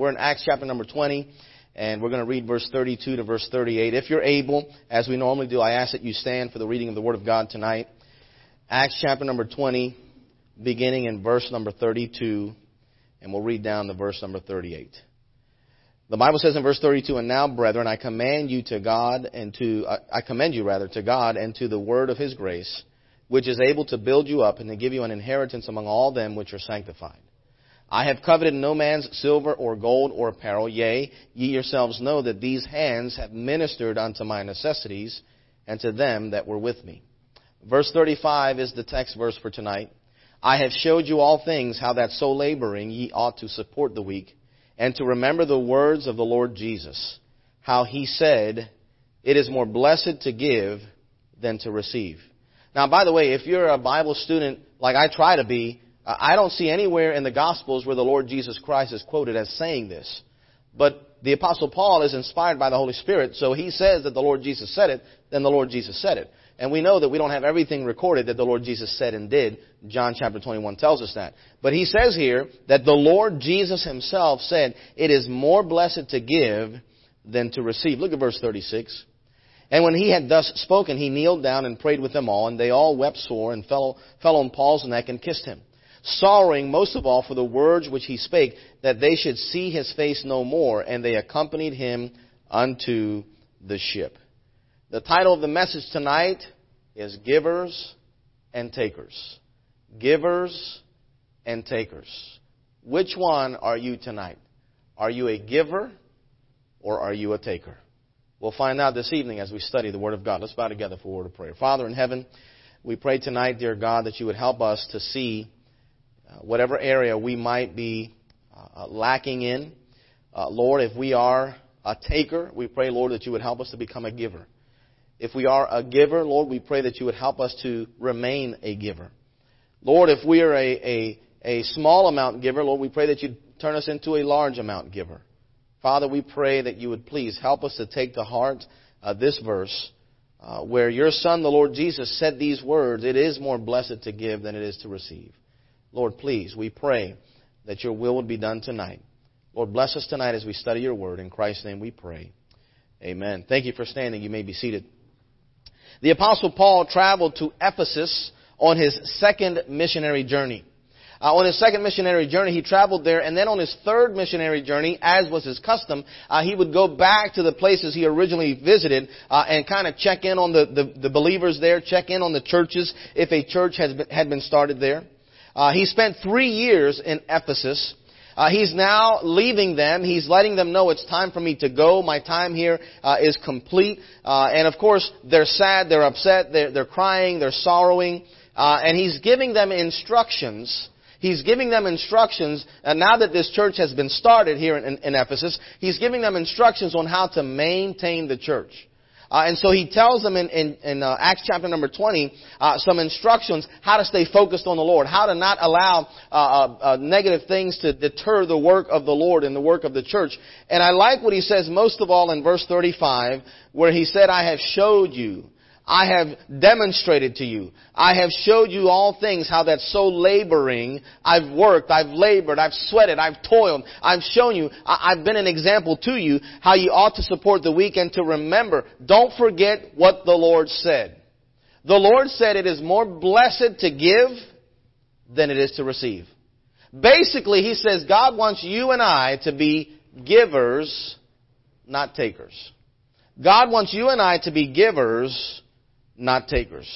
We're in Acts chapter number 20, and we're going to read verse 32 to verse 38. If you're able, as we normally do, I ask that you stand for the reading of the Word of God tonight. Acts chapter number 20, beginning in verse number 32, and we'll read down to verse number 38. The Bible says in verse 32, And now, brethren, I command you to God and to, uh, I commend you rather to God and to the word of his grace, which is able to build you up and to give you an inheritance among all them which are sanctified. I have coveted no man's silver or gold or apparel, yea, ye yourselves know that these hands have ministered unto my necessities and to them that were with me. Verse 35 is the text verse for tonight. I have showed you all things, how that so laboring ye ought to support the weak, and to remember the words of the Lord Jesus, how he said, It is more blessed to give than to receive. Now, by the way, if you're a Bible student like I try to be, I don't see anywhere in the Gospels where the Lord Jesus Christ is quoted as saying this. But the Apostle Paul is inspired by the Holy Spirit, so he says that the Lord Jesus said it, then the Lord Jesus said it. And we know that we don't have everything recorded that the Lord Jesus said and did. John chapter 21 tells us that. But he says here that the Lord Jesus himself said, it is more blessed to give than to receive. Look at verse 36. And when he had thus spoken, he kneeled down and prayed with them all, and they all wept sore and fell, fell on Paul's neck and kissed him, sorrowing most of all for the words which he spake, that they should see his face no more, and they accompanied him unto the ship. The title of the message tonight is Givers and Takers. Givers and Takers. Which one are you tonight? Are you a giver or are you a taker? We'll find out this evening as we study the Word of God. Let's bow together for a word of prayer. Father in heaven, we pray tonight, dear God, that you would help us to see whatever area we might be uh, lacking in. Uh, Lord, if we are a taker, we pray, Lord, that you would help us to become a giver. If we are a giver, Lord, we pray that you would help us to remain a giver. Lord, if we are a, a, a small amount giver, Lord, we pray that you turn us into a large amount giver. Father, we pray that you would please help us to take to heart uh, this verse uh, where your Son, the Lord Jesus, said these words It is more blessed to give than it is to receive. Lord, please, we pray that your will would be done tonight. Lord, bless us tonight as we study your word. In Christ's name we pray. Amen. Thank you for standing. You may be seated. The Apostle Paul traveled to Ephesus on his second missionary journey. Uh, on his second missionary journey, he traveled there, and then on his third missionary journey, as was his custom, uh, he would go back to the places he originally visited uh, and kind of check in on the, the, the, believers there, check in on the churches if a church has been, had been started there. Uh, he spent three years in Ephesus. Uh, he's now leaving them. He's letting them know it's time for me to go. My time here uh, is complete. Uh, and of course, they're sad, they're upset, they're, they're crying, they're sorrowing. Uh, and he's giving them instructions. He's giving them instructions, and now that this church has been started here in, in, in Ephesus, he's giving them instructions on how to maintain the church. Uh, and so he tells them in, in, in uh, Acts chapter number 20 uh, some instructions how to stay focused on the Lord, how to not allow uh, uh, uh, negative things to deter the work of the Lord and the work of the church. And I like what he says most of all in verse 35, where he said, I have showed you I have demonstrated to you. I have showed you all things, how that so laboring, I've worked, I've labored, I've sweated, I've toiled. I've shown you, I've been an example to you, how you ought to support the weak and to remember. Don't forget what the Lord said. The Lord said it is more blessed to give than it is to receive. Basically, He says God wants you and I to be givers, not takers. God wants you and I to be givers, not takers.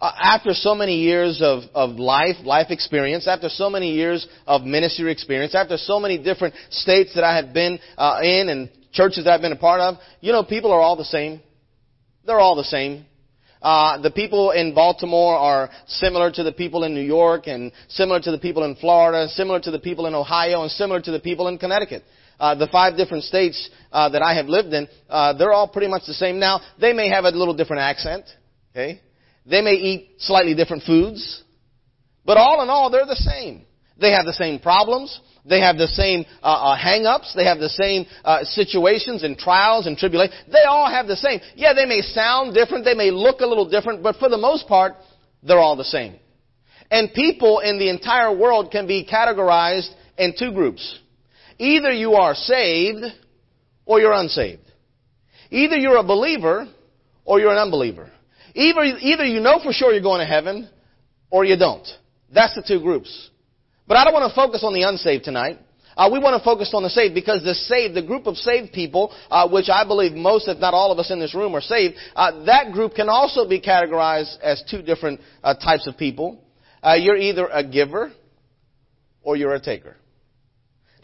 Uh, after so many years of, of life, life experience, after so many years of ministry experience, after so many different states that I have been uh, in and churches that I've been a part of, you know, people are all the same. They're all the same. Uh, the people in Baltimore are similar to the people in New York and similar to the people in Florida, similar to the people in Ohio, and similar to the people in Connecticut. Uh, the five different states uh, that I have lived in, uh, they're all pretty much the same. Now, they may have a little different accent, okay? They may eat slightly different foods, but all in all, they're the same. They have the same problems. They have the same uh, uh, hang-ups. They have the same uh, situations and trials and tribulations. They all have the same. Yeah, they may sound different. They may look a little different, but for the most part, they're all the same. And people in the entire world can be categorized in two groups. Either you are saved or you're unsaved. Either you're a believer or you're an unbeliever. Either, either you know for sure you're going to heaven or you don't. That's the two groups. But I don't want to focus on the unsaved tonight. Uh, we want to focus on the saved because the saved, the group of saved people, uh, which I believe most, if not all of us in this room are saved, uh, that group can also be categorized as two different uh, types of people. Uh, you're either a giver or you're a taker.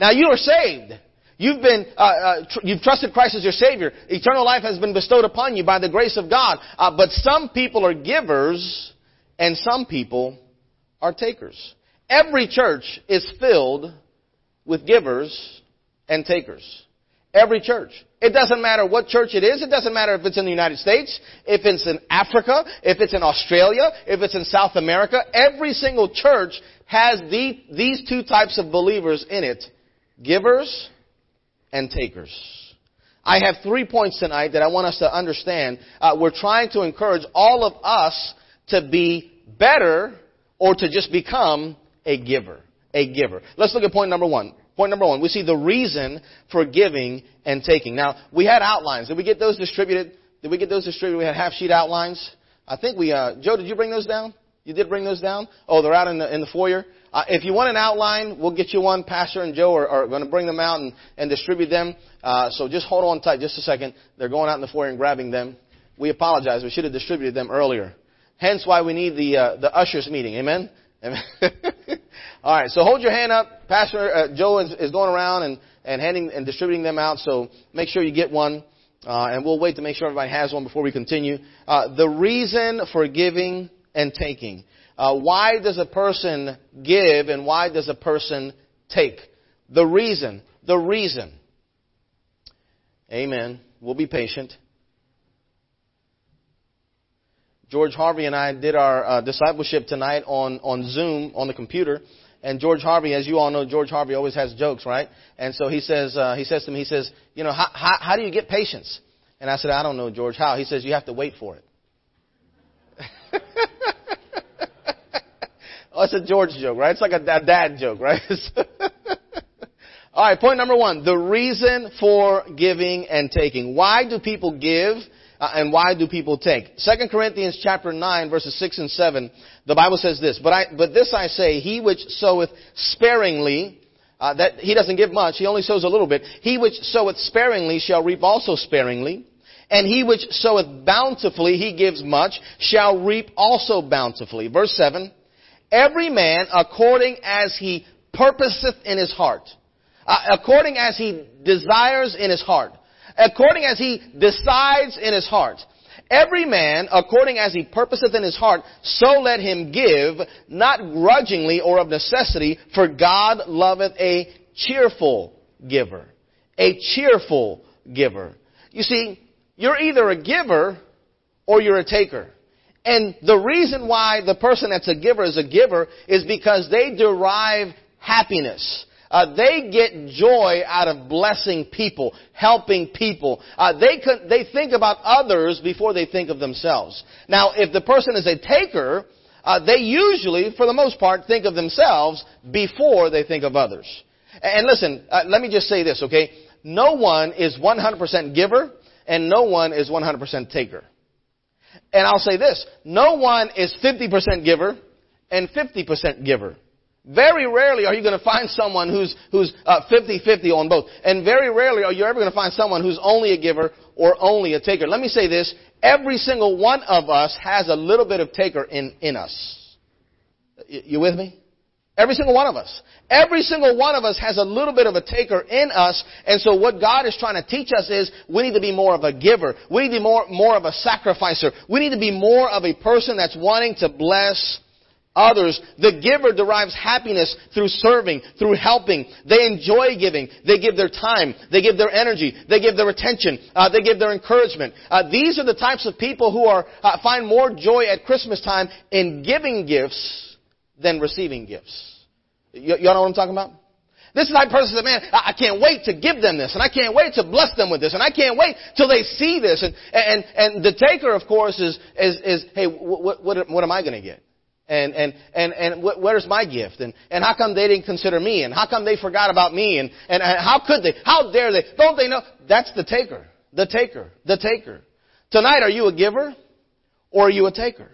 Now you are saved. You've been, uh, tr- you've trusted Christ as your Savior. Eternal life has been bestowed upon you by the grace of God. but some people are givers and some people are takers. Every church is filled with givers and takers. Every church. It doesn't matter what church it is. It doesn't matter if it's in the United States, if it's in Africa, if it's in Australia, if it's in South America. Every single church has the, these two types of believers in it. Givers and takers. I have three points tonight that I want us to understand. Uh, we're trying to encourage all of us to be better or to just become a giver. A giver. Let's look at point number one. Point number one, we see the reason for giving and taking. Now, we had outlines. Did we get those distributed? Did we get those distributed? We had half sheet outlines. I think we, uh, Joe, did you bring those down? You did bring those down? Oh, they're out in the, in the foyer? Uh, if you want an outline, we'll get you one. Pastor and Joe are, are going to bring them out and, and distribute them. Uh, so just hold on tight just a second. They're going out in the foyer and grabbing them. We apologize. We should have distributed them earlier. Hence why we need the, uh, the ushers meeting. Amen? Amen. All right, so hold your hand up. Pastor uh, Joe is, is, going around and, and handing and distributing them out, so make sure you get one. Uh, and we'll wait to make sure everybody has one before we continue. Uh, the reason for giving and taking. Uh, why does a person give and why does a person take? The reason. The reason. Amen. We'll be patient. George Harvey and I did our uh, discipleship tonight on, on Zoom on the computer. And George Harvey, as you all know, George Harvey always has jokes, right? And so he says, uh, he says to me, he says, you know, how, how, how do you get patience? And I said, I don't know, George. How? He says, you have to wait for it. Oh, it's a George joke, right? It's like a, a dad joke, right? All right, point number one. The reason for giving and taking. Why do people give uh, and why do people take? 2 Corinthians chapter 9 verses 6 and 7, the Bible says this, but I, but this I say, he which soweth sparingly, uh, that he doesn't give much, he only sows a little bit. He which soweth sparingly shall reap also sparingly. And he which soweth bountifully, he gives much, shall reap also bountifully. Verse 7, every man according as he purposeth in his heart, uh, according as he desires in his heart according as he decides in his heart. Every man, according as he purposeth in his heart, so let him give, not grudgingly or of necessity, for God loveth a cheerful giver. A cheerful giver. You see, you're either a giver or you're a taker. And the reason why the person that's a giver is a giver is because they derive happiness. Uh, they get joy out of blessing people, helping people. Uh, they they think about others before they think of themselves. Now, if the person is a taker, uh, they usually, for the most part, think of themselves before they think of others. And listen, uh, let me just say this, okay? No one is 100% giver, and no one is 100% taker. And I'll say this, no one is 50% giver and 50% giver. Very rarely are you going to find someone who's, who's uh, 50-50 on both. And very rarely are you ever going to find someone who's only a giver or only a taker. Let me say this. Every single one of us has a little bit of taker in, in us. You with me? Every single one of us. Every single one of us has a little bit of a taker in us. And so what God is trying to teach us is we need to be more of a giver. We need to be more, more of a sacrificer. We need to be more of a person that's wanting to bless Others, the giver derives happiness through serving, through helping. They enjoy giving. They give their time. They give their energy. They give their attention. Uh, they give their encouragement. Uh, these are the types of people who are uh, find more joy at Christmas time in giving gifts than receiving gifts. Y'all know what I'm talking about? This is of person that, man, I can't wait to give them this, and I can't wait to bless them with this, and I can't wait till they see this. And, and, and the taker, of course, is, is, is hey, what, what, what am I going to get? And, and, and, and wh- where's my gift? And, and how come they didn't consider me? And how come they forgot about me? And, and, and how could they? How dare they? Don't they know? That's the taker. The taker. The taker. Tonight, are you a giver or are you a taker?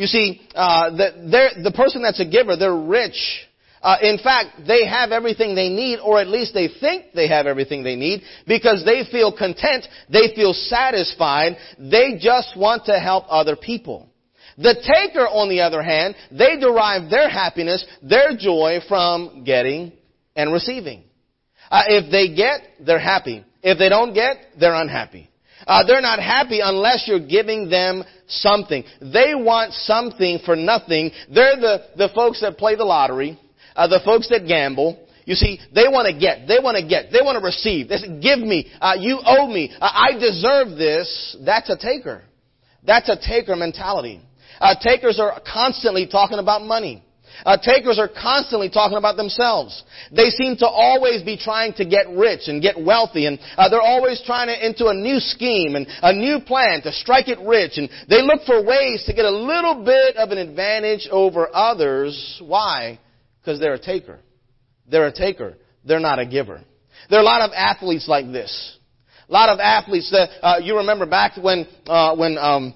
You see, uh, the, the person that's a giver, they're rich. Uh, in fact, they have everything they need, or at least they think they have everything they need, because they feel content, they feel satisfied, they just want to help other people. The taker, on the other hand, they derive their happiness, their joy from getting and receiving. Uh, if they get, they're happy. If they don't get, they're unhappy. Uh, they're not happy unless you're giving them something. They want something for nothing. They're the, the folks that play the lottery, uh, the folks that gamble. You see, they want to get, they want to get, they want to receive. They say, give me, uh, you owe me, uh, I deserve this. That's a taker. That's a taker mentality. Uh, takers are constantly talking about money. Uh, takers are constantly talking about themselves. They seem to always be trying to get rich and get wealthy, and uh, they're always trying to into a new scheme and a new plan to strike it rich. And they look for ways to get a little bit of an advantage over others. Why? Because they're a taker. They're a taker. They're not a giver. There are a lot of athletes like this. A lot of athletes that uh, you remember back when uh, when um,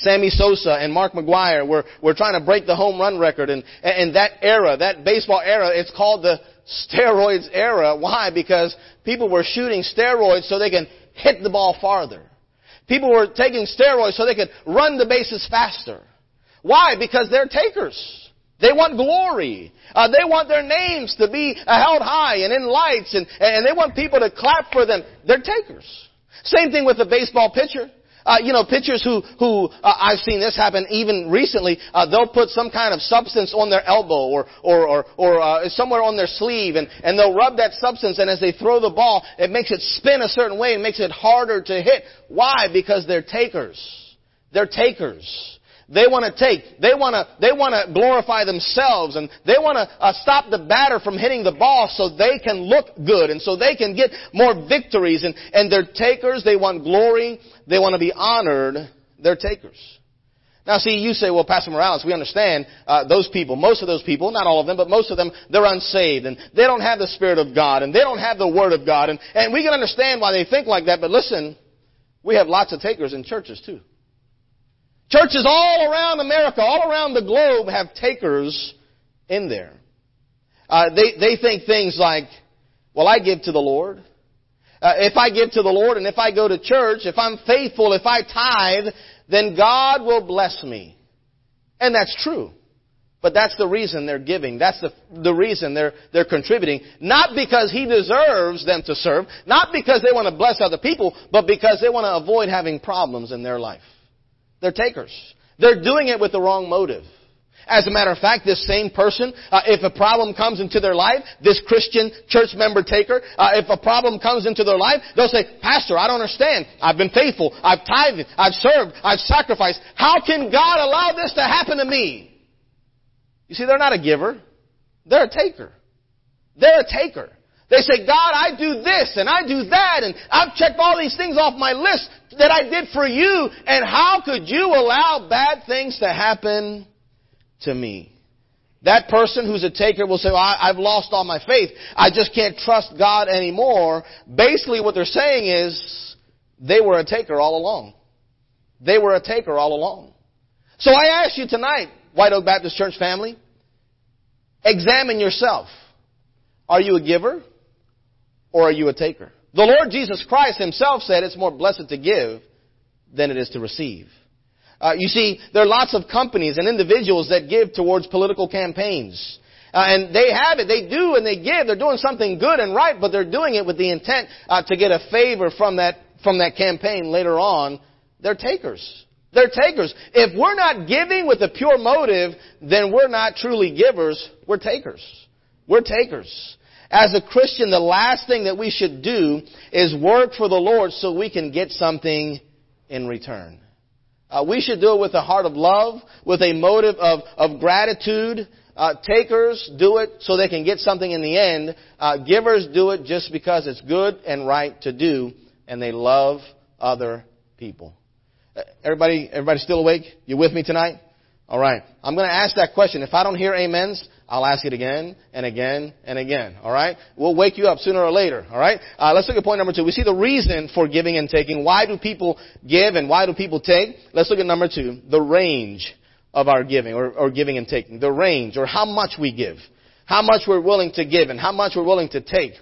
Sammy Sosa and Mark McGwire were, were trying to break the home run record. And, and that era, that baseball era, it's called the steroids era. Why? Because people were shooting steroids so they can hit the ball farther. People were taking steroids so they could run the bases faster. Why? Because they're takers. They want glory. Uh, they want their names to be held high and in lights, and, and they want people to clap for them. They're takers. Same thing with the baseball pitcher. Uh, you know, pitchers who, who uh, I've seen this happen even recently, uh, they'll put some kind of substance on their elbow or, or, or, or uh, somewhere on their sleeve and, and they'll rub that substance and as they throw the ball, it makes it spin a certain way and makes it harder to hit. Why? Because they're takers. They're takers. They want to take, they want to, they want to glorify themselves and they want to uh, stop the batter from hitting the ball so they can look good and so they can get more victories. And, and they're takers, they want glory, they want to be honored, they're takers. Now see, you say, well, Pastor Morales, we understand uh, those people, most of those people, not all of them, but most of them, they're unsaved and they don't have the Spirit of God and they don't have the Word of God. And, and we can understand why they think like that, but listen, we have lots of takers in churches too. Churches all around America, all around the globe have takers in there. Uh, they, they think things like, well, I give to the Lord. Uh, if I give to the Lord and if I go to church, if I'm faithful, if I tithe, then God will bless me. And that's true. But that's the reason they're giving. That's the, the reason they're, they're contributing. Not because He deserves them to serve, not because they want to bless other people, but because they want to avoid having problems in their life. They're takers. They're doing it with the wrong motive. As a matter of fact, this same person, uh, if a problem comes into their life, this Christian church member taker, uh, if a problem comes into their life, they'll say, Pastor, I don't understand. I've been faithful. I've tithed. I've served. I've sacrificed. How can God allow this to happen to me? You see, they're not a giver. They're a taker. They're a taker. They say, God, I do this and I do that and I've checked all these things off my list that I did for you and how could you allow bad things to happen to me? That person who's a taker will say, well, I, have lost all my faith. I just can't trust God anymore. Basically what they're saying is, they were a taker all along. They were a taker all along. So I ask you tonight, White Oak Baptist Church family, examine yourself. Are you a giver? Or are you a taker? The Lord Jesus Christ himself said it's more blessed to give than it is to receive. Uh, you see, there are lots of companies and individuals that give towards political campaigns. Uh, and they have it, they do and they give, they're doing something good and right, but they're doing it with the intent uh, to get a favor from that, from that campaign later on. They're takers. They're takers. If we're not giving with a pure motive, then we're not truly givers, we're takers. We're takers. As a Christian, the last thing that we should do is work for the Lord so we can get something in return. Uh, we should do it with a heart of love, with a motive of, of gratitude. Uh, takers do it so they can get something in the end. Uh, givers do it just because it's good and right to do, and they love other people. Uh, everybody, everybody still awake? You with me tonight? All right. I'm going to ask that question. If I don't hear amens, I'll ask it again and again and again. All right. We'll wake you up sooner or later. All right. Uh, let's look at point number two. We see the reason for giving and taking. Why do people give and why do people take? Let's look at number two. The range of our giving or, or giving and taking. The range or how much we give. How much we're willing to give and how much we're willing to take.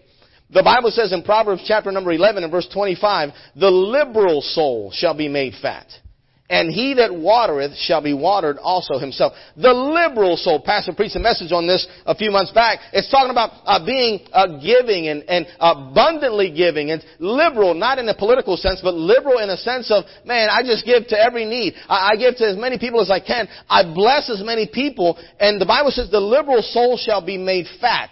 The Bible says in Proverbs chapter number 11 and verse 25, the liberal soul shall be made fat and he that watereth shall be watered also himself. The liberal soul, Pastor preached a message on this a few months back. It's talking about uh, being uh, giving and, and abundantly giving and liberal, not in a political sense, but liberal in a sense of, man, I just give to every need. I, I give to as many people as I can. I bless as many people, and the Bible says the liberal soul shall be made fat.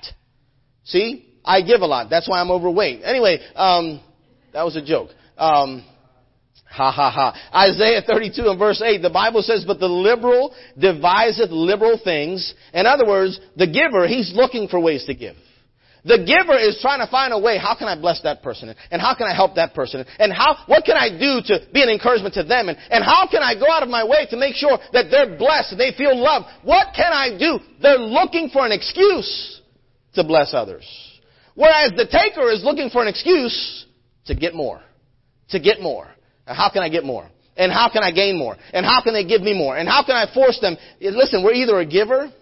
See? I give a lot. That's why I'm overweight. Anyway, um, that was a joke. Um, Ha ha ha. Isaiah 32 and verse 8, the Bible says, but the liberal deviseth liberal things. In other words, the giver, he's looking for ways to give. The giver is trying to find a way, how can I bless that person? And how can I help that person? And how, what can I do to be an encouragement to them? And, and how can I go out of my way to make sure that they're blessed, and they feel loved? What can I do? They're looking for an excuse to bless others. Whereas the taker is looking for an excuse to get more. To get more. How can I get more? And how can I gain more? And how can they give me more? And how can I force them? Listen, we're either a giver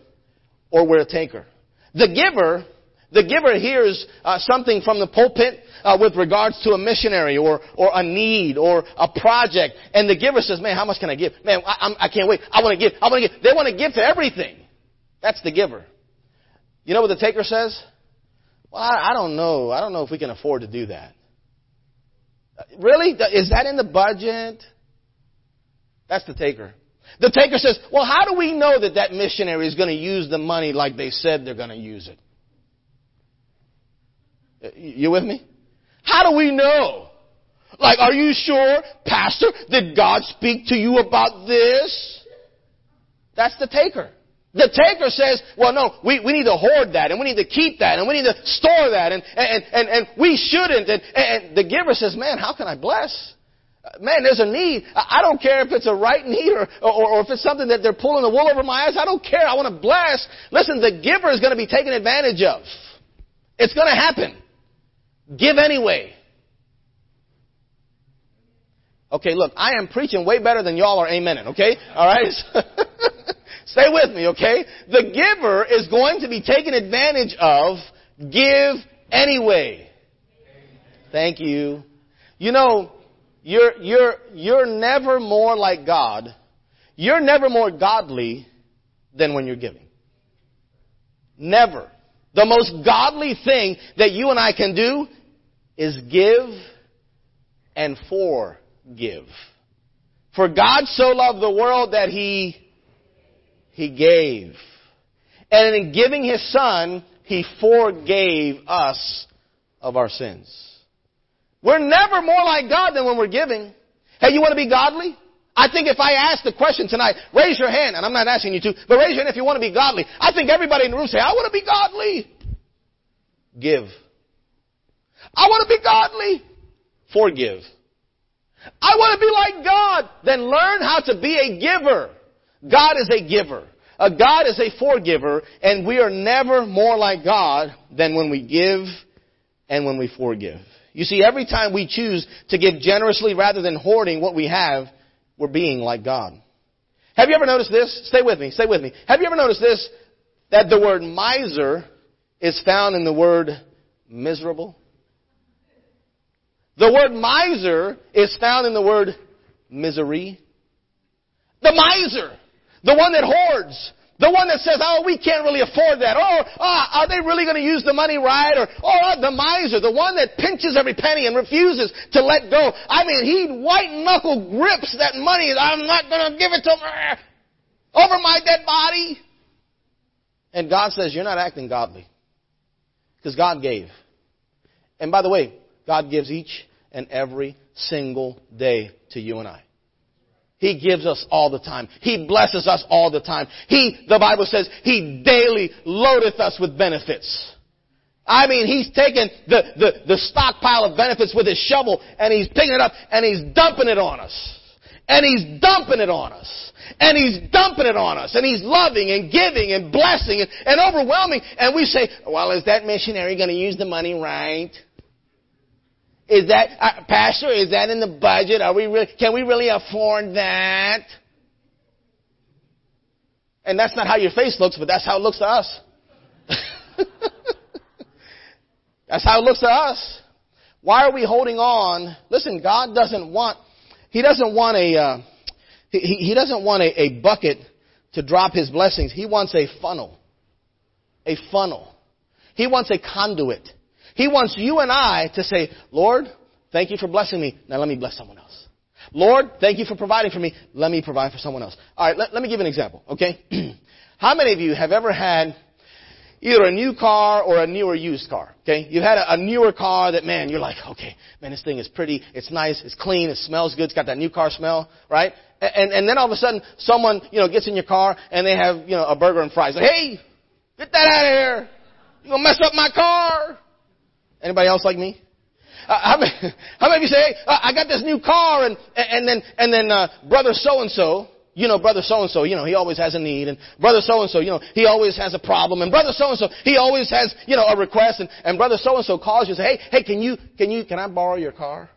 or we're a taker. The giver, the giver hears uh, something from the pulpit uh, with regards to a missionary or or a need or a project, and the giver says, "Man, how much can I give? Man, I, I'm, I can't wait. I want to give. I want to give." They want to give to everything. That's the giver. You know what the taker says? Well, I, I don't know. I don't know if we can afford to do that. Really? Is that in the budget? That's the taker. The taker says, well, how do we know that that missionary is going to use the money like they said they're going to use it? Uh, you with me? How do we know? Like, are you sure, Pastor, did God speak to you about this? That's the taker. The taker says, well, no, we, we need to hoard that, and we need to keep that, and we need to store that, and, and, and, and we shouldn't. And, and the giver says, man, how can I bless? Uh, man, there's a need. I don't care if it's a right need or, or, or if it's something that they're pulling the wool over my eyes. I don't care. I want to bless. Listen, the giver is going to be taken advantage of. It's going to happen. Give anyway. Okay, look, I am preaching way better than y'all are amening, okay? Alright? Stay with me, okay? The giver is going to be taken advantage of. Give anyway. Thank you. You know, you're, you're, you're never more like God. You're never more godly than when you're giving. Never. The most godly thing that you and I can do is give and forgive. For God so loved the world that He he gave. And in giving His Son, He forgave us of our sins. We're never more like God than when we're giving. Hey, you want to be godly? I think if I ask the question tonight, raise your hand, and I'm not asking you to, but raise your hand if you want to be godly. I think everybody in the room say, I want to be godly. Give. I want to be godly. Forgive. I want to be like God. Then learn how to be a giver. God is a giver. Uh, God is a forgiver, and we are never more like God than when we give and when we forgive. You see, every time we choose to give generously rather than hoarding what we have, we're being like God. Have you ever noticed this? Stay with me, stay with me. Have you ever noticed this? That the word miser is found in the word miserable? The word miser is found in the word misery. The miser. The one that hoards. The one that says, oh, we can't really afford that. Or, oh, uh, are they really going to use the money right? Or, or oh, uh, the miser, the one that pinches every penny and refuses to let go. I mean, he white knuckle grips that money. I'm not going to give it to him uh, over my dead body. And God says, you're not acting godly. Because God gave. And by the way, God gives each and every single day to you and I. He gives us all the time. He blesses us all the time. He, the Bible says, He daily loadeth us with benefits. I mean, He's taking the, the, the stockpile of benefits with His shovel and He's picking it up and He's dumping it on us. And He's dumping it on us. And He's dumping it on us. And He's loving and giving and blessing and, and overwhelming. And we say, well, is that missionary going to use the money right? Is that, uh, Pastor, is that in the budget? Are we really, can we really afford that? And that's not how your face looks, but that's how it looks to us. that's how it looks to us. Why are we holding on? Listen, God doesn't want, He doesn't want a, uh, he, he doesn't want a, a bucket to drop His blessings. He wants a funnel. A funnel. He wants a conduit. He wants you and I to say, Lord, thank you for blessing me. Now let me bless someone else. Lord, thank you for providing for me. Let me provide for someone else. All right, let, let me give an example, okay? How many of you have ever had either a new car or a newer used car. Okay, you had a, a, newer car that man, you're like, okay, man, this thing is pretty, it's nice, it's clean, it smells good, it's got that new car smell, right? And and then all of a sudden, someone you know gets in your car and they have you know a burger and fries. Like, hey, get that out of here! You gonna mess up my car? Anybody else like me? Uh, how, many, how many of you say, hey, uh, I got this new car and and then and then uh, brother so and so you know, brother so and so, you know, he always has a need, and brother so and so, you know, he always has a problem, and brother so and so, he always has, you know, a request, and, and brother so and so calls you and say, hey, hey, can you, can you, can I borrow your car?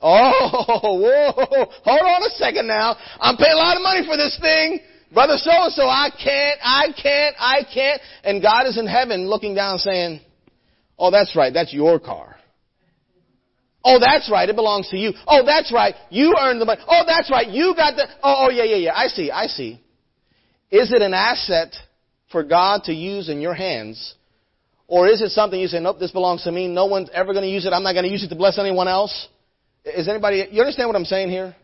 Oh, whoa, hold on a second now. I'm paying a lot of money for this thing. Brother so and so, I can't, I can't, I can't. And God is in heaven looking down saying, oh, that's right, that's your car. Oh, that's right. It belongs to you. Oh, that's right. You earned the money. Oh, that's right. You got the, oh, oh, yeah, yeah, yeah. I see. I see. Is it an asset for God to use in your hands? Or is it something you say, nope, this belongs to me. No one's ever going to use it. I'm not going to use it to bless anyone else. Is anybody, you understand what I'm saying here?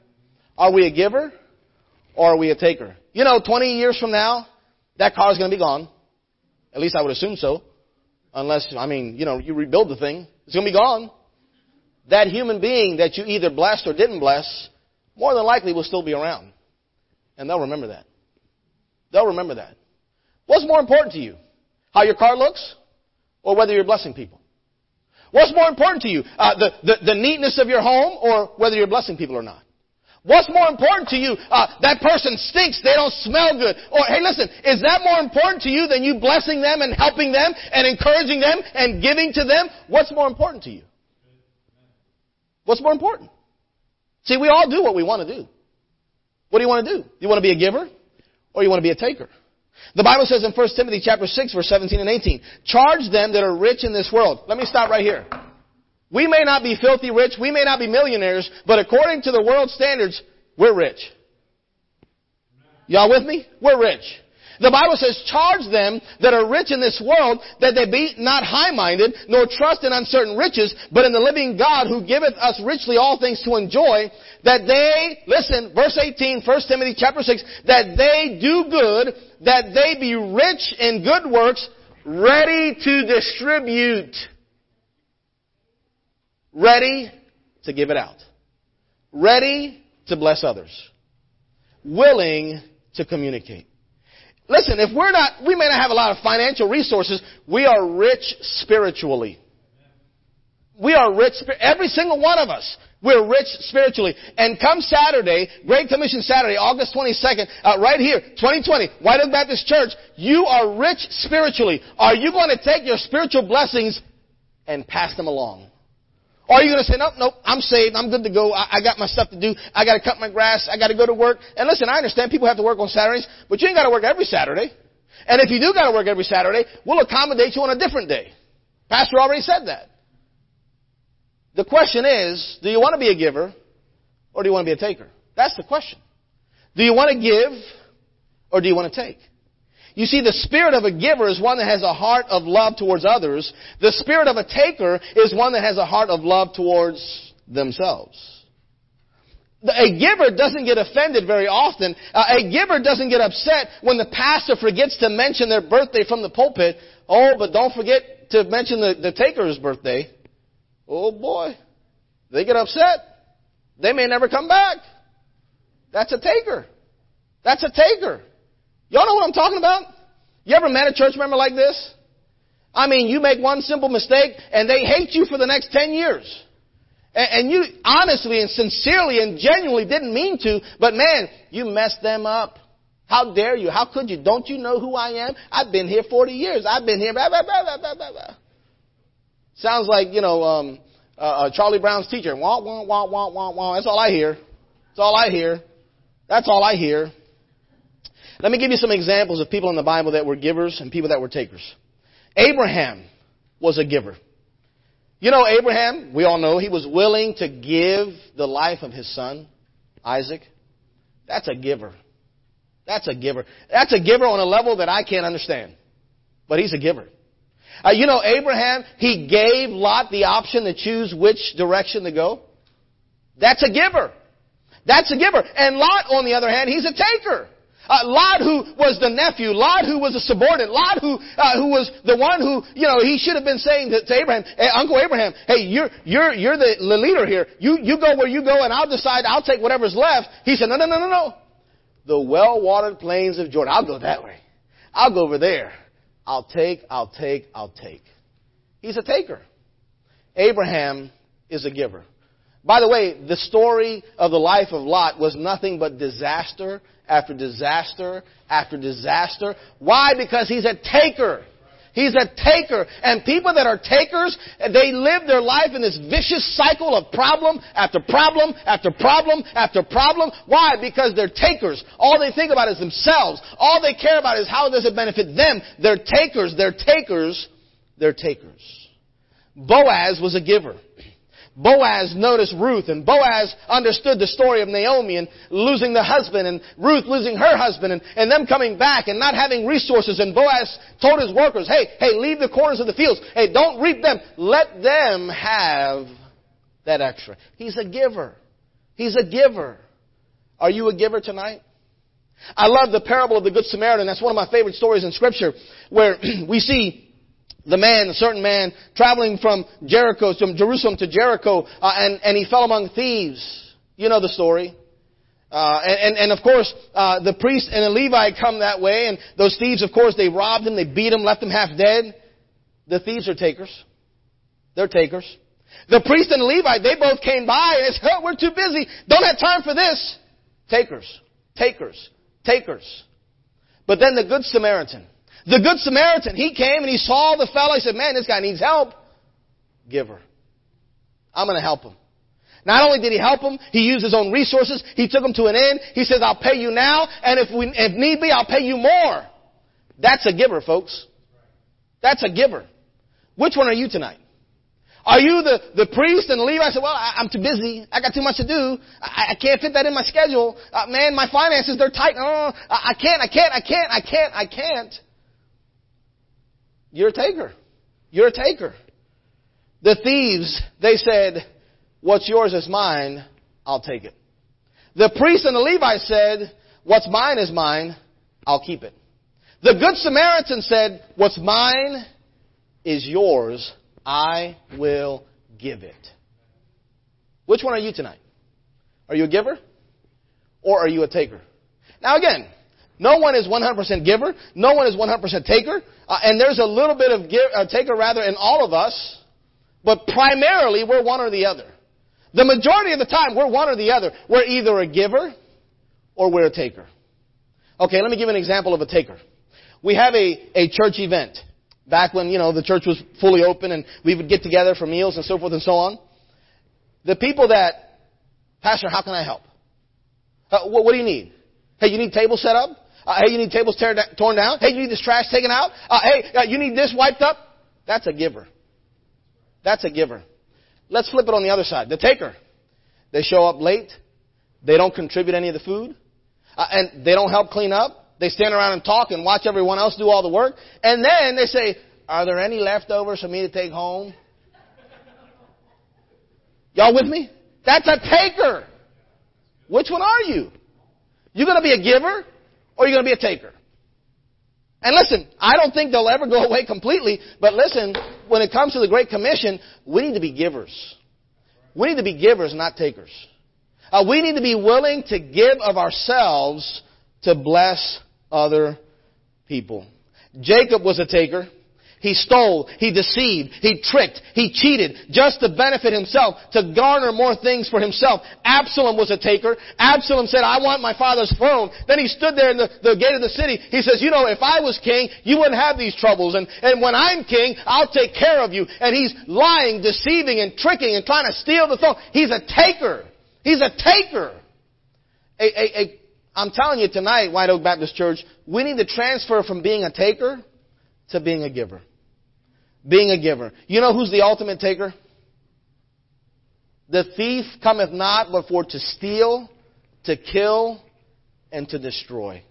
Are we a giver or are we a taker? You know, 20 years from now, that car is going to be gone. At least I would assume so. Unless, I mean, you know, you rebuild the thing. It's going to be gone that human being that you either blessed or didn't bless, more than likely will still be around. And they'll remember that. They'll remember that. What's more important to you? How your car looks or whether you're blessing people? What's more important to you? Uh, the, the, the, neatness of your home or whether you're blessing people or not? What's more important to you? Uh, that person stinks, they don't smell good. Or, hey listen, is that more important to you than you blessing them and helping them and encouraging them and giving to them? What's more important to you? What's more important? See, we all do what we want to do. What do you want to do? You want to be a giver or you want to be a taker? The Bible says in 1 Timothy chapter 6 verse 17 and 18, charge them that are rich in this world. Let me stop right here. We may not be filthy rich, we may not be millionaires, but according to the world standards, we're rich. Y'all with me? We're rich. The Bible says, charge them that are rich in this world that they be not high-minded, nor trust in uncertain riches, but in the living God who giveth us richly all things to enjoy, that they, listen, verse 18, 1 Timothy chapter 6, that they do good, that they be rich in good works, ready to distribute. Ready to give it out. Ready to bless others. Willing to communicate. Listen, if we're not, we may not have a lot of financial resources, we are rich spiritually. We are rich, every single one of us. We're rich spiritually. And come Saturday, Great Commission Saturday, August 22nd, uh, right here, 2020, White Oak Baptist Church, you are rich spiritually. Are you going to take your spiritual blessings and pass them along? Or are you going to say, nope, nope, I'm saved, I'm good to go, I, I got my stuff to do, I got to cut my grass, I got to go to work. And listen, I understand people have to work on Saturdays, but you ain't got to work every Saturday. And if you do got to work every Saturday, we'll accommodate you on a different day. Pastor already said that. The question is, do you want to be a giver or do you want to be a taker? That's the question. Do you want to give or do you want to take? You see, the spirit of a giver is one that has a heart of love towards others. The spirit of a taker is one that has a heart of love towards themselves. A giver doesn't get offended very often. Uh, a giver doesn't get upset when the pastor forgets to mention their birthday from the pulpit. Oh, but don't forget to mention the, the taker's birthday. Oh boy. They get upset. They may never come back. That's a taker. That's a taker. Y'all know what I'm talking about? You ever met a church member like this? I mean, you make one simple mistake and they hate you for the next 10 years. And you honestly and sincerely and genuinely didn't mean to, but man, you messed them up. How dare you? How could you? Don't you know who I am? I've been here 40 years. I've been here. Blah, blah, blah. Sounds like, you know, um, uh, uh, Charlie Brown's teacher. Wah, wah, wah, wah, wah, wah. That's all I hear. That's all I hear. That's all I hear. Let me give you some examples of people in the Bible that were givers and people that were takers. Abraham was a giver. You know, Abraham, we all know, he was willing to give the life of his son, Isaac. That's a giver. That's a giver. That's a giver on a level that I can't understand. But he's a giver. Uh, you know, Abraham, he gave Lot the option to choose which direction to go. That's a giver. That's a giver. And Lot, on the other hand, he's a taker. Uh, Lot, who was the nephew, Lot, who was a subordinate, Lot, who uh, who was the one who, you know, he should have been saying to, to Abraham, hey, Uncle Abraham, hey, you're you're you're the, the leader here. You you go where you go, and I'll decide. I'll take whatever's left. He said, no, no, no, no, no. The well-watered plains of Jordan. I'll go that way. I'll go over there. I'll take. I'll take. I'll take. He's a taker. Abraham is a giver. By the way, the story of the life of Lot was nothing but disaster after disaster after disaster. Why? Because he's a taker. He's a taker. And people that are takers, they live their life in this vicious cycle of problem after problem after problem after problem. Why? Because they're takers. All they think about is themselves. All they care about is how does it benefit them. They're takers. They're takers. They're takers. Boaz was a giver. Boaz noticed Ruth and Boaz understood the story of Naomi and losing the husband and Ruth losing her husband and, and them coming back and not having resources and Boaz told his workers, hey, hey, leave the corners of the fields. Hey, don't reap them. Let them have that extra. He's a giver. He's a giver. Are you a giver tonight? I love the parable of the Good Samaritan. That's one of my favorite stories in Scripture where we see the man, a certain man, traveling from Jericho, from Jerusalem to Jericho, uh, and, and he fell among thieves. You know the story. Uh, and, and, and, of course, uh, the priest and the Levite come that way, and those thieves, of course, they robbed him, they beat him, left him half dead. The thieves are takers. They're takers. The priest and the Levite, they both came by and said, oh, we're too busy. Don't have time for this. Takers. Takers. Takers. But then the Good Samaritan, the Good Samaritan, he came and he saw the fellow. He said, man, this guy needs help. Giver. I'm going to help him. Not only did he help him, he used his own resources. He took him to an inn. He says, I'll pay you now, and if, we, if need be, I'll pay you more. That's a giver, folks. That's a giver. Which one are you tonight? Are you the, the priest and the Levite? I said, well, I, am too busy. I got too much to do. I, I can't fit that in my schedule. Uh, man, my finances, they're tight. Oh, I, I can't, I can't, I can't, I can't, I can't. You're a taker. You're a taker. The thieves, they said, What's yours is mine, I'll take it. The priest and the Levite said, What's mine is mine, I'll keep it. The Good Samaritan said, What's mine is yours, I will give it. Which one are you tonight? Are you a giver? Or are you a taker? Now again, no one is 100% giver. No one is 100% taker. Uh, and there's a little bit of give, uh, taker rather in all of us. But primarily, we're one or the other. The majority of the time, we're one or the other. We're either a giver or we're a taker. Okay, let me give an example of a taker. We have a, a church event. Back when, you know, the church was fully open and we would get together for meals and so forth and so on. The people that, Pastor, how can I help? Uh, what, what do you need? Hey, you need tables set up? Uh, hey, you need tables tear, torn down. Hey, you need this trash taken out. Uh, hey, uh, you need this wiped up. That's a giver. That's a giver. Let's flip it on the other side. The taker. They show up late. They don't contribute any of the food. Uh, and they don't help clean up. They stand around and talk and watch everyone else do all the work. And then they say, are there any leftovers for me to take home? Y'all with me? That's a taker. Which one are you? You going to be a giver or are you going to be a taker? And listen, I don't think they'll ever go away completely, but listen, when it comes to the Great Commission, we need to be givers. We need to be givers, not takers. Uh, we need to be willing to give of ourselves to bless other people. Jacob was a taker. He stole, he deceived, he tricked, he cheated just to benefit himself, to garner more things for himself. Absalom was a taker. Absalom said, I want my father's throne. Then he stood there in the, the gate of the city. He says, you know, if I was king, you wouldn't have these troubles. And, and when I'm king, I'll take care of you. And he's lying, deceiving, and tricking, and trying to steal the throne. He's a taker. He's a taker. A, a, a, I'm telling you tonight, White Oak Baptist Church, we need to transfer from being a taker to being a giver. Being a giver. You know who's the ultimate taker? The thief cometh not but for to steal, to kill, and to destroy.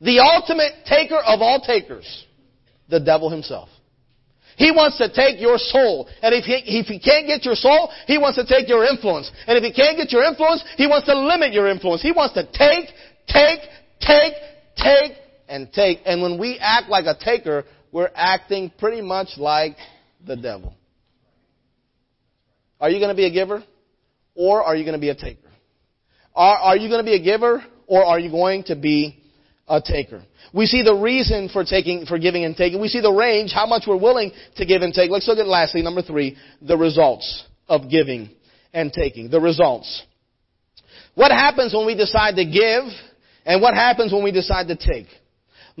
The ultimate taker of all takers, the devil himself. He wants to take your soul. And if he, if he can't get your soul, he wants to take your influence. And if he can't get your influence, he wants to limit your influence. He wants to take, take, take, take, and take. And when we act like a taker, we're acting pretty much like the devil. Are you going to be a giver? Or are you going to be a taker? Are, are you going to be a giver? Or are you going to be a taker? We see the reason for taking, for giving and taking. We see the range, how much we're willing to give and take. Let's look at lastly, number three, the results of giving and taking. The results. What happens when we decide to give and what happens when we decide to take?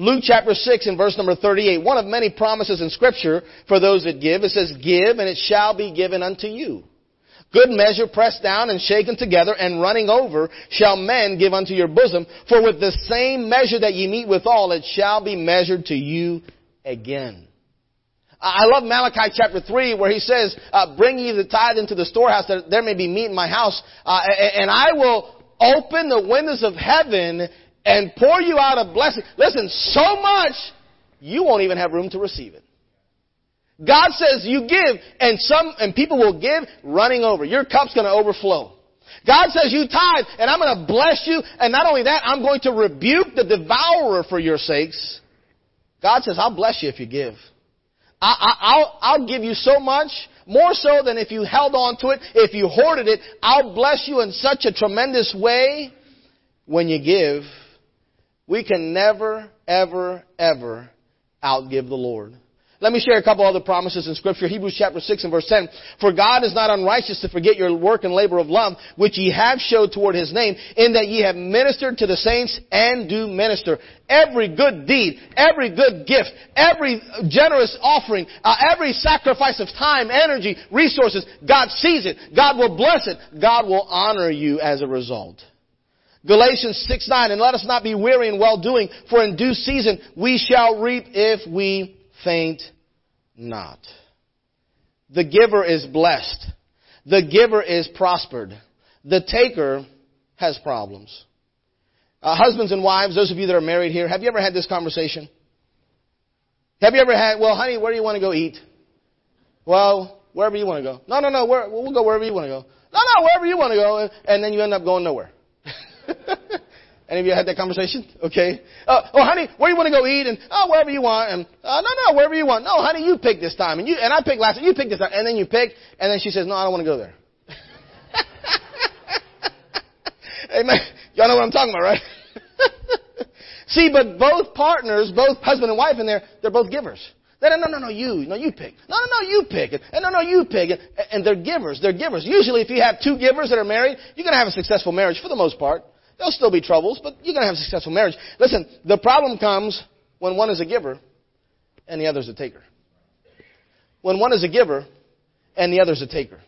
Luke chapter 6 and verse number 38, one of many promises in scripture for those that give. It says, give and it shall be given unto you. Good measure pressed down and shaken together and running over shall men give unto your bosom. For with the same measure that ye meet withal, it shall be measured to you again. I love Malachi chapter 3 where he says, uh, bring ye the tithe into the storehouse that there may be meat in my house, uh, and I will open the windows of heaven and pour you out a blessing. Listen, so much you won't even have room to receive it. God says you give and some, and people will give running over. Your cup's gonna overflow. God says you tithe and I'm gonna bless you and not only that, I'm going to rebuke the devourer for your sakes. God says I'll bless you if you give. I, will I'll give you so much, more so than if you held on to it, if you hoarded it. I'll bless you in such a tremendous way when you give. We can never, ever, ever outgive the Lord. Let me share a couple other promises in scripture. Hebrews chapter 6 and verse 10. For God is not unrighteous to forget your work and labor of love, which ye have showed toward his name, in that ye have ministered to the saints and do minister. Every good deed, every good gift, every generous offering, uh, every sacrifice of time, energy, resources, God sees it. God will bless it. God will honor you as a result. Galatians 6, 9, and let us not be weary in well doing, for in due season we shall reap if we faint not. The giver is blessed. The giver is prospered. The taker has problems. Uh, husbands and wives, those of you that are married here, have you ever had this conversation? Have you ever had, well, honey, where do you want to go eat? Well, wherever you want to go. No, no, no, where, we'll go wherever you want to go. No, no, wherever you want to go. And then you end up going nowhere. Any of you had that conversation? Okay. Uh, oh, honey, where you want to go eat? And oh, wherever you want. And uh, no, no, wherever you want. No, honey, you pick this time. And you and I picked last. You pick this time. And then you pick. And then she says, no, I don't want to go there. Amen. Y'all know what I'm talking about, right? See, but both partners, both husband and wife in there, they're both givers. No, no, no, no, you, no, you pick. No, no, no, you pick it. And no, no, you pick it. And they're givers. They're givers. Usually, if you have two givers that are married, you're going to have a successful marriage for the most part. There'll still be troubles, but you're going to have a successful marriage. Listen, the problem comes when one is a giver and the other is a taker. When one is a giver and the other is a taker.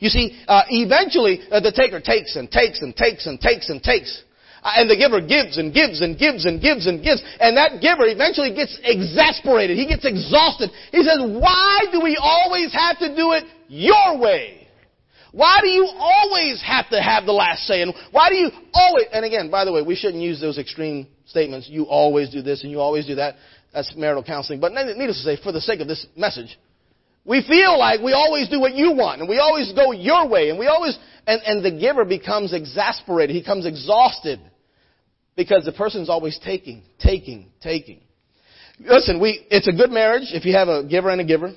You see, uh, eventually uh, the taker takes and takes and takes and takes and takes. Uh, and the giver gives and gives and gives and gives and gives. And that giver eventually gets exasperated. He gets exhausted. He says, why do we always have to do it your way? Why do you always have to have the last say? And why do you always, and again, by the way, we shouldn't use those extreme statements. You always do this and you always do that. That's marital counseling. But needless to say, for the sake of this message, we feel like we always do what you want and we always go your way and we always, and, and the giver becomes exasperated. He becomes exhausted because the person's always taking, taking, taking. Listen, we, it's a good marriage if you have a giver and a giver.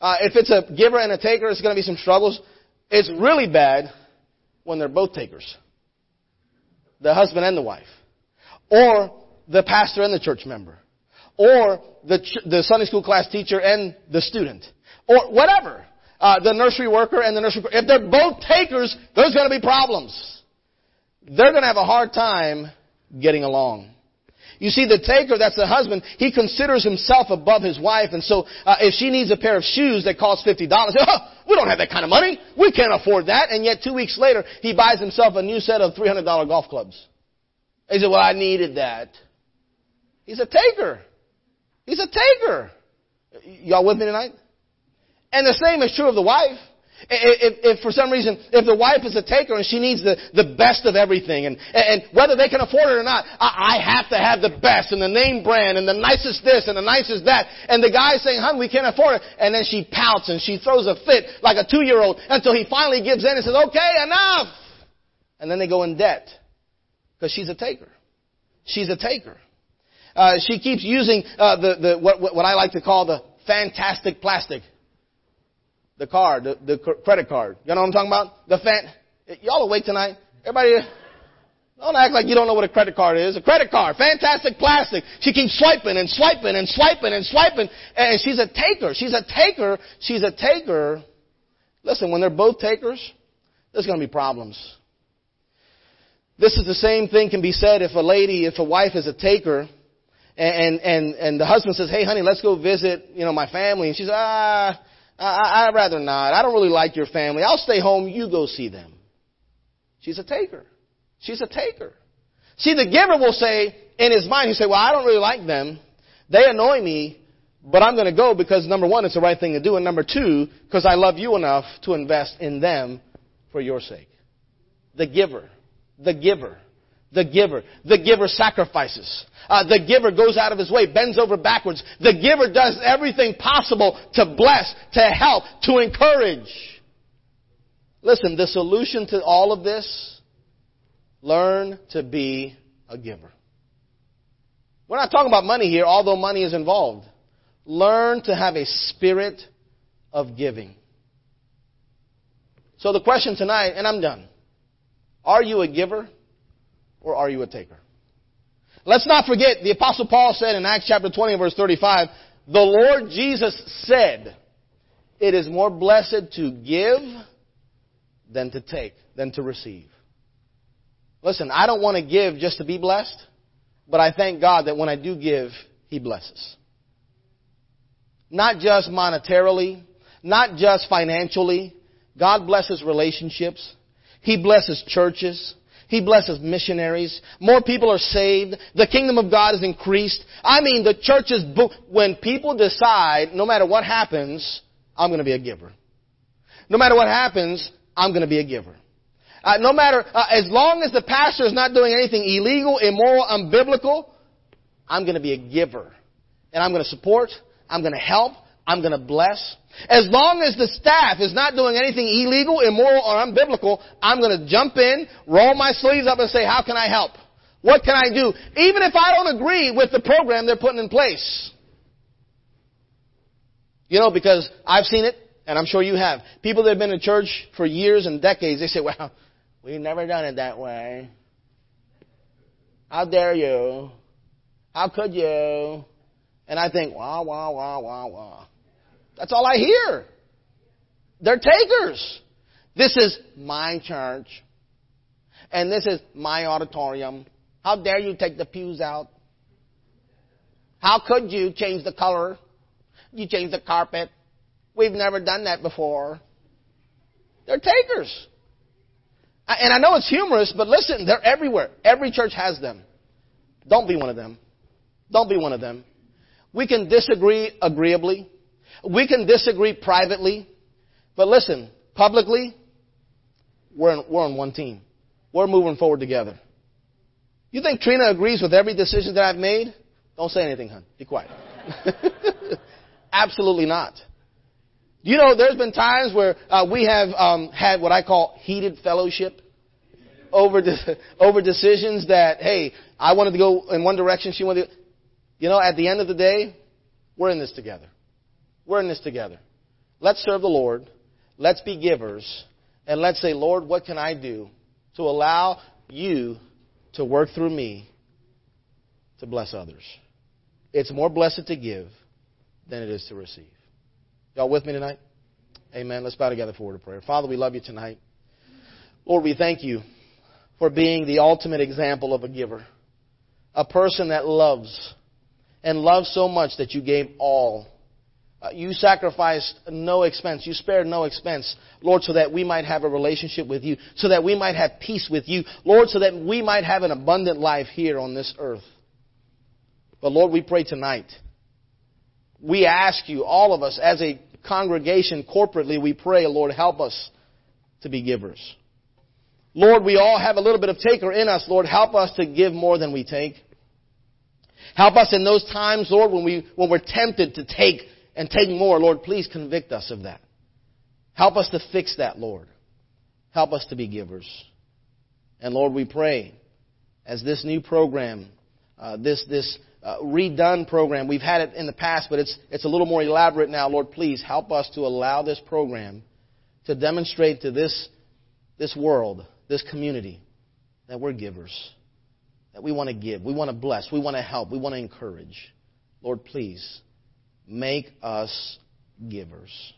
Uh, if it's a giver and a taker, it's going to be some struggles. It's really bad when they're both takers. The husband and the wife. Or the pastor and the church member. or the, ch- the Sunday school class teacher and the student, or whatever, uh, the nursery worker and the nursery. If they're both takers, there's going to be problems. They're going to have a hard time getting along. You see, the taker, that's the husband, he considers himself above his wife, and so uh, if she needs a pair of shoes that cost $50, oh, we don't have that kind of money. We can't afford that. And yet two weeks later, he buys himself a new set of $300 golf clubs. He said, well, I needed that. He's a taker. He's a taker. Y'all with me tonight? And the same is true of the wife. If, if, for some reason, if the wife is a taker and she needs the, the best of everything, and, and whether they can afford it or not, I, I have to have the best and the name brand and the nicest this and the nicest that, and the guy's saying, "Hun, we can't afford it," and then she pouts and she throws a fit like a two-year-old until he finally gives in and says, "Okay, enough," and then they go in debt because she's a taker. She's a taker. Uh, she keeps using uh, the, the what, what I like to call the fantastic plastic. The card, the, the credit card. You know what I'm talking about? The fan. Y'all awake tonight? Everybody. Don't act like you don't know what a credit card is. A credit card, fantastic plastic. She keeps swiping and swiping and swiping and swiping, and she's a taker. She's a taker. She's a taker. Listen, when they're both takers, there's going to be problems. This is the same thing can be said if a lady, if a wife is a taker, and, and, and the husband says, hey honey, let's go visit, you know, my family. And she's, ah, I, I'd rather not. I don't really like your family. I'll stay home. You go see them. She's a taker. She's a taker. See, the giver will say, in his mind, he say, well, I don't really like them. They annoy me, but I'm going to go because number one, it's the right thing to do. And number two, because I love you enough to invest in them for your sake. The giver. The giver. The giver. The giver sacrifices. Uh, the giver goes out of his way, bends over backwards. The giver does everything possible to bless, to help, to encourage. Listen, the solution to all of this, learn to be a giver. We're not talking about money here, although money is involved. Learn to have a spirit of giving. So the question tonight, and I'm done. Are you a giver? Or are you a taker? Let's not forget, the apostle Paul said in Acts chapter 20 verse 35, the Lord Jesus said, it is more blessed to give than to take, than to receive. Listen, I don't want to give just to be blessed, but I thank God that when I do give, He blesses. Not just monetarily, not just financially. God blesses relationships. He blesses churches. He blesses missionaries. More people are saved. The kingdom of God is increased. I mean, the church is, bo- when people decide, no matter what happens, I'm going to be a giver. No matter what happens, I'm going to be a giver. Uh, no matter, uh, as long as the pastor is not doing anything illegal, immoral, unbiblical, I'm going to be a giver. And I'm going to support, I'm going to help, I'm going to bless. As long as the staff is not doing anything illegal, immoral, or unbiblical, I'm going to jump in, roll my sleeves up and say, how can I help? What can I do? Even if I don't agree with the program they're putting in place. You know, because I've seen it, and I'm sure you have. People that have been in church for years and decades, they say, well, we've never done it that way. How dare you? How could you? And I think, wah, wah, wah, wah, wah. That's all I hear. They're takers. This is my church. And this is my auditorium. How dare you take the pews out? How could you change the color? You change the carpet. We've never done that before. They're takers. And I know it's humorous, but listen, they're everywhere. Every church has them. Don't be one of them. Don't be one of them. We can disagree agreeably. We can disagree privately, but listen, publicly, we're, in, we're on one team. We're moving forward together. You think Trina agrees with every decision that I've made? Don't say anything, hon. Be quiet. Absolutely not. You know, there's been times where uh, we have um, had what I call heated fellowship over de- over decisions that, hey, I wanted to go in one direction, she wanted to. You know, at the end of the day, we're in this together. We're in this together. Let's serve the Lord. Let's be givers. And let's say, Lord, what can I do to allow you to work through me to bless others? it's more blessed to give than it is to receive. Y'all with me tonight? Amen. Let's bow together for a word of prayer. Father, we love you tonight. Lord, we thank you for being the ultimate example of a giver. A person that loves and loves so much that you gave all. Uh, you sacrificed no expense. You spared no expense, Lord, so that we might have a relationship with you, so that we might have peace with you, Lord, so that we might have an abundant life here on this earth. But Lord, we pray tonight. We ask you, all of us, as a congregation, corporately, we pray, Lord, help us to be givers. Lord, we all have a little bit of taker in us. Lord, help us to give more than we take. Help us in those times, Lord, when, we, when we're tempted to take and take more. Lord, please convict us of that. Help us to fix that, Lord. Help us to be givers. And Lord, we pray as this new program, uh, this, this uh, redone program. We've had it in the past, but it's, it's a little more elaborate now. Lord, please help us to allow this program to demonstrate to this, this world, this community, that we're givers. That we want to give. We want to bless. We want to help. We want to encourage. Lord, please make us givers.